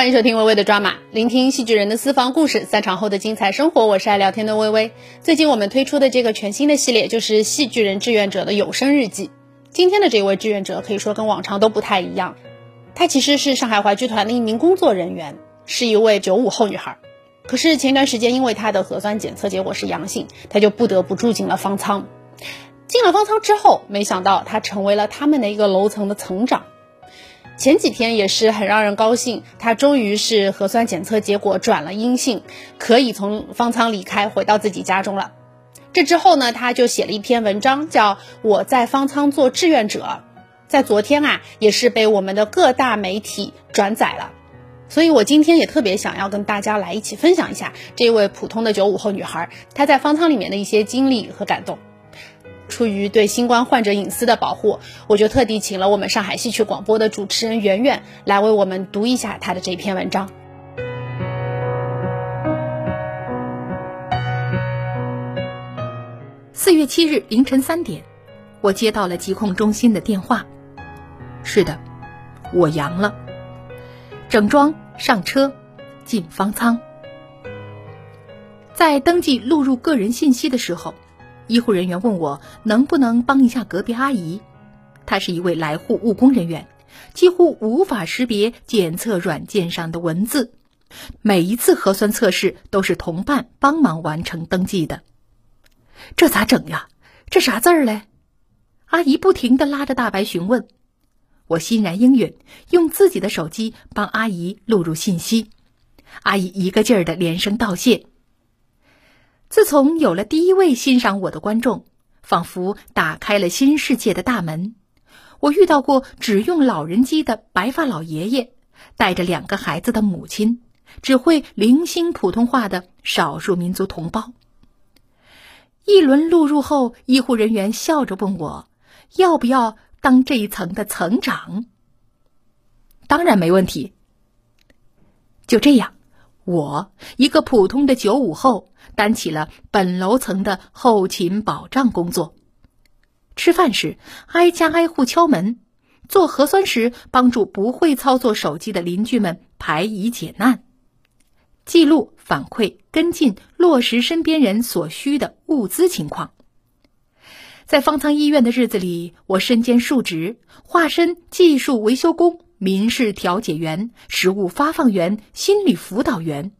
欢迎收听微微的抓马，聆听戏剧人的私房故事，散场后的精彩生活。我是爱聊天的微微。最近我们推出的这个全新的系列就是戏剧人志愿者的有声日记。今天的这位志愿者可以说跟往常都不太一样，她其实是上海话剧团的一名工作人员，是一位九五后女孩。可是前段时间因为她的核酸检测结果是阳性，她就不得不住进了方舱。进了方舱之后，没想到她成为了他们的一个楼层的层长。前几天也是很让人高兴，他终于是核酸检测结果转了阴性，可以从方舱离开，回到自己家中了。这之后呢，他就写了一篇文章，叫《我在方舱做志愿者》，在昨天啊，也是被我们的各大媒体转载了。所以我今天也特别想要跟大家来一起分享一下这位普通的九五后女孩，她在方舱里面的一些经历和感动。出于对新冠患者隐私的保护，我就特地请了我们上海戏曲广播的主持人圆圆来为我们读一下他的这篇文章。四月七日凌晨三点，我接到了疾控中心的电话。是的，我阳了。整装上车，进方舱。在登记录入个人信息的时候。医护人员问我能不能帮一下隔壁阿姨，她是一位来沪务工人员，几乎无法识别检测软件上的文字，每一次核酸测试都是同伴帮忙完成登记的，这咋整呀？这啥字儿嘞？阿姨不停的拉着大白询问，我欣然应允，用自己的手机帮阿姨录入信息，阿姨一个劲儿的连声道谢。自从有了第一位欣赏我的观众，仿佛打开了新世界的大门。我遇到过只用老人机的白发老爷爷，带着两个孩子的母亲，只会零星普通话的少数民族同胞。一轮录入后，医护人员笑着问我，要不要当这一层的层长？当然没问题。就这样。我一个普通的九五后，担起了本楼层的后勤保障工作。吃饭时挨家挨户敲门，做核酸时帮助不会操作手机的邻居们排疑解难，记录反馈跟进落实身边人所需的物资情况。在方舱医院的日子里，我身兼数职，化身技术维修工。民事调解员、食物发放员、心理辅导员，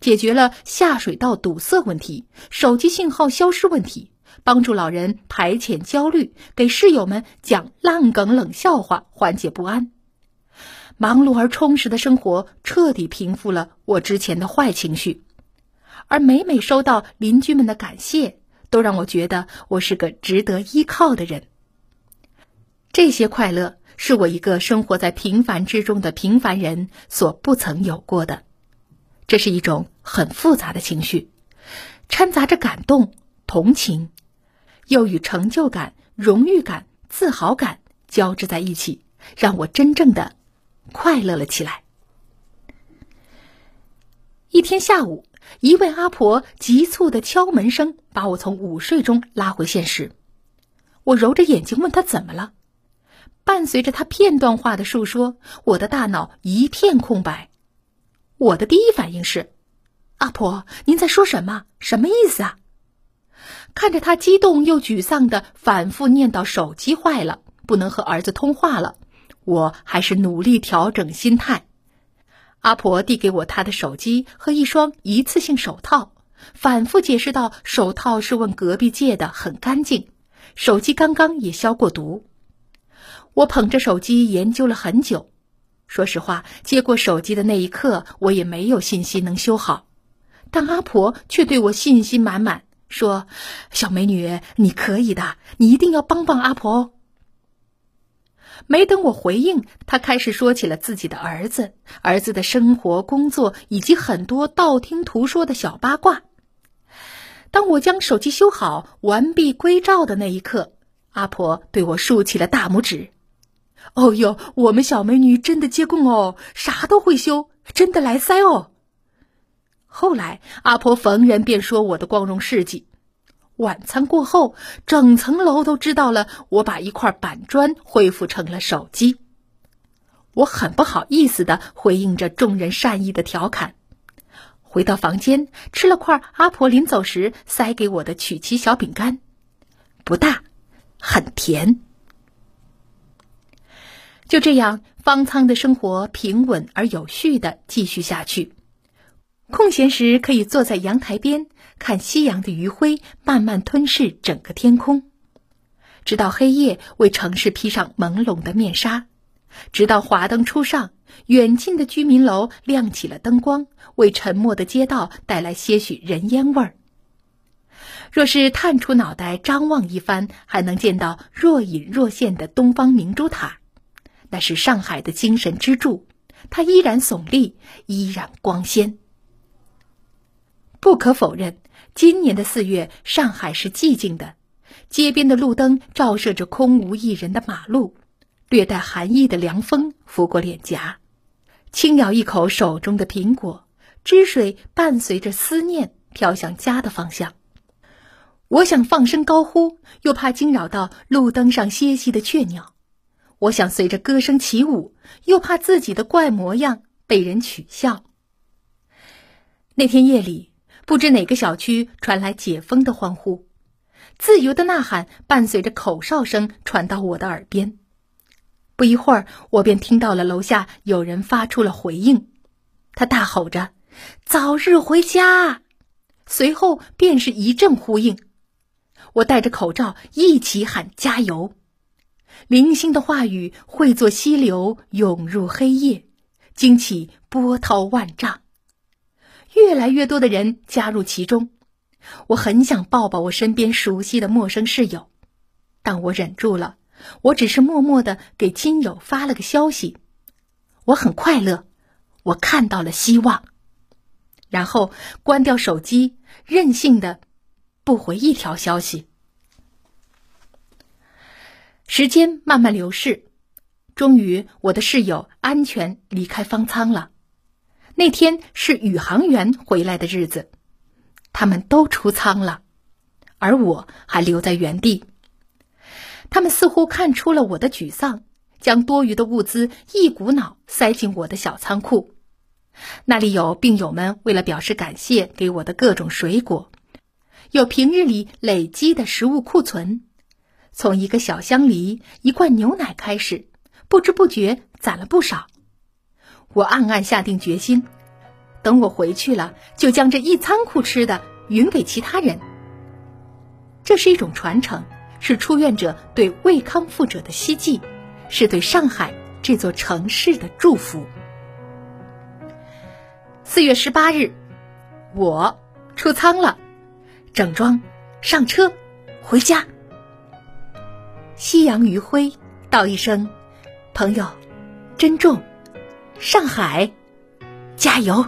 解决了下水道堵塞问题、手机信号消失问题，帮助老人排遣焦虑，给室友们讲烂梗冷笑话，缓解不安。忙碌而充实的生活彻底平复了我之前的坏情绪，而每每收到邻居们的感谢，都让我觉得我是个值得依靠的人。这些快乐。是我一个生活在平凡之中的平凡人所不曾有过的，这是一种很复杂的情绪，掺杂着感动、同情，又与成就感、荣誉感、自豪感交织在一起，让我真正的快乐了起来。一天下午，一位阿婆急促的敲门声把我从午睡中拉回现实，我揉着眼睛问她怎么了。伴随着他片段化的述说，我的大脑一片空白。我的第一反应是：“阿婆，您在说什么？什么意思啊？”看着他激动又沮丧的反复念叨：“手机坏了，不能和儿子通话了。”我还是努力调整心态。阿婆递给我她的手机和一双一次性手套，反复解释道：“手套是问隔壁借的，很干净；手机刚刚也消过毒。”我捧着手机研究了很久，说实话，接过手机的那一刻，我也没有信心能修好。但阿婆却对我信心满满，说：“小美女，你可以的，你一定要帮帮阿婆哦。”没等我回应，她开始说起了自己的儿子、儿子的生活、工作以及很多道听途说的小八卦。当我将手机修好、完璧归赵的那一刻，阿婆对我竖起了大拇指。哦哟，我们小美女真的接供哦，啥都会修，真的来塞哦。后来阿婆逢人便说我的光荣事迹。晚餐过后，整层楼都知道了我把一块板砖恢复成了手机。我很不好意思的回应着众人善意的调侃。回到房间，吃了块阿婆临走时塞给我的曲奇小饼干，不大，很甜。就这样，方舱的生活平稳而有序的继续下去。空闲时可以坐在阳台边，看夕阳的余晖慢慢吞噬整个天空，直到黑夜为城市披上朦胧的面纱，直到华灯初上，远近的居民楼亮起了灯光，为沉默的街道带来些许人烟味儿。若是探出脑袋张望一番，还能见到若隐若现的东方明珠塔，那是上海的精神支柱，它依然耸立，依然光鲜。不可否认，今年的四月，上海是寂静的。街边的路灯照射着空无一人的马路，略带寒意的凉风拂过脸颊，轻咬一口手中的苹果，汁水伴随着思念飘向家的方向。我想放声高呼，又怕惊扰到路灯上歇息的雀鸟；我想随着歌声起舞，又怕自己的怪模样被人取笑。那天夜里。不知哪个小区传来解封的欢呼，自由的呐喊伴随着口哨声传到我的耳边。不一会儿，我便听到了楼下有人发出了回应，他大吼着：“早日回家！”随后便是一阵呼应，我戴着口罩一起喊加油。零星的话语汇作溪流涌入黑夜，惊起波涛万丈。越来越多的人加入其中，我很想抱抱我身边熟悉的陌生室友，但我忍住了。我只是默默的给亲友发了个消息：我很快乐，我看到了希望。然后关掉手机，任性的不回一条消息。时间慢慢流逝，终于我的室友安全离开方舱了。那天是宇航员回来的日子，他们都出舱了，而我还留在原地。他们似乎看出了我的沮丧，将多余的物资一股脑塞进我的小仓库。那里有病友们为了表示感谢给我的各种水果，有平日里累积的食物库存，从一个小香梨、一罐牛奶开始，不知不觉攒了不少。我暗暗下定决心，等我回去了，就将这一仓库吃的匀给其他人。这是一种传承，是出院者对未康复者的希冀，是对上海这座城市的祝福。四月十八日，我出仓了，整装上车，回家。夕阳余晖，道一声，朋友，珍重。上海，加油！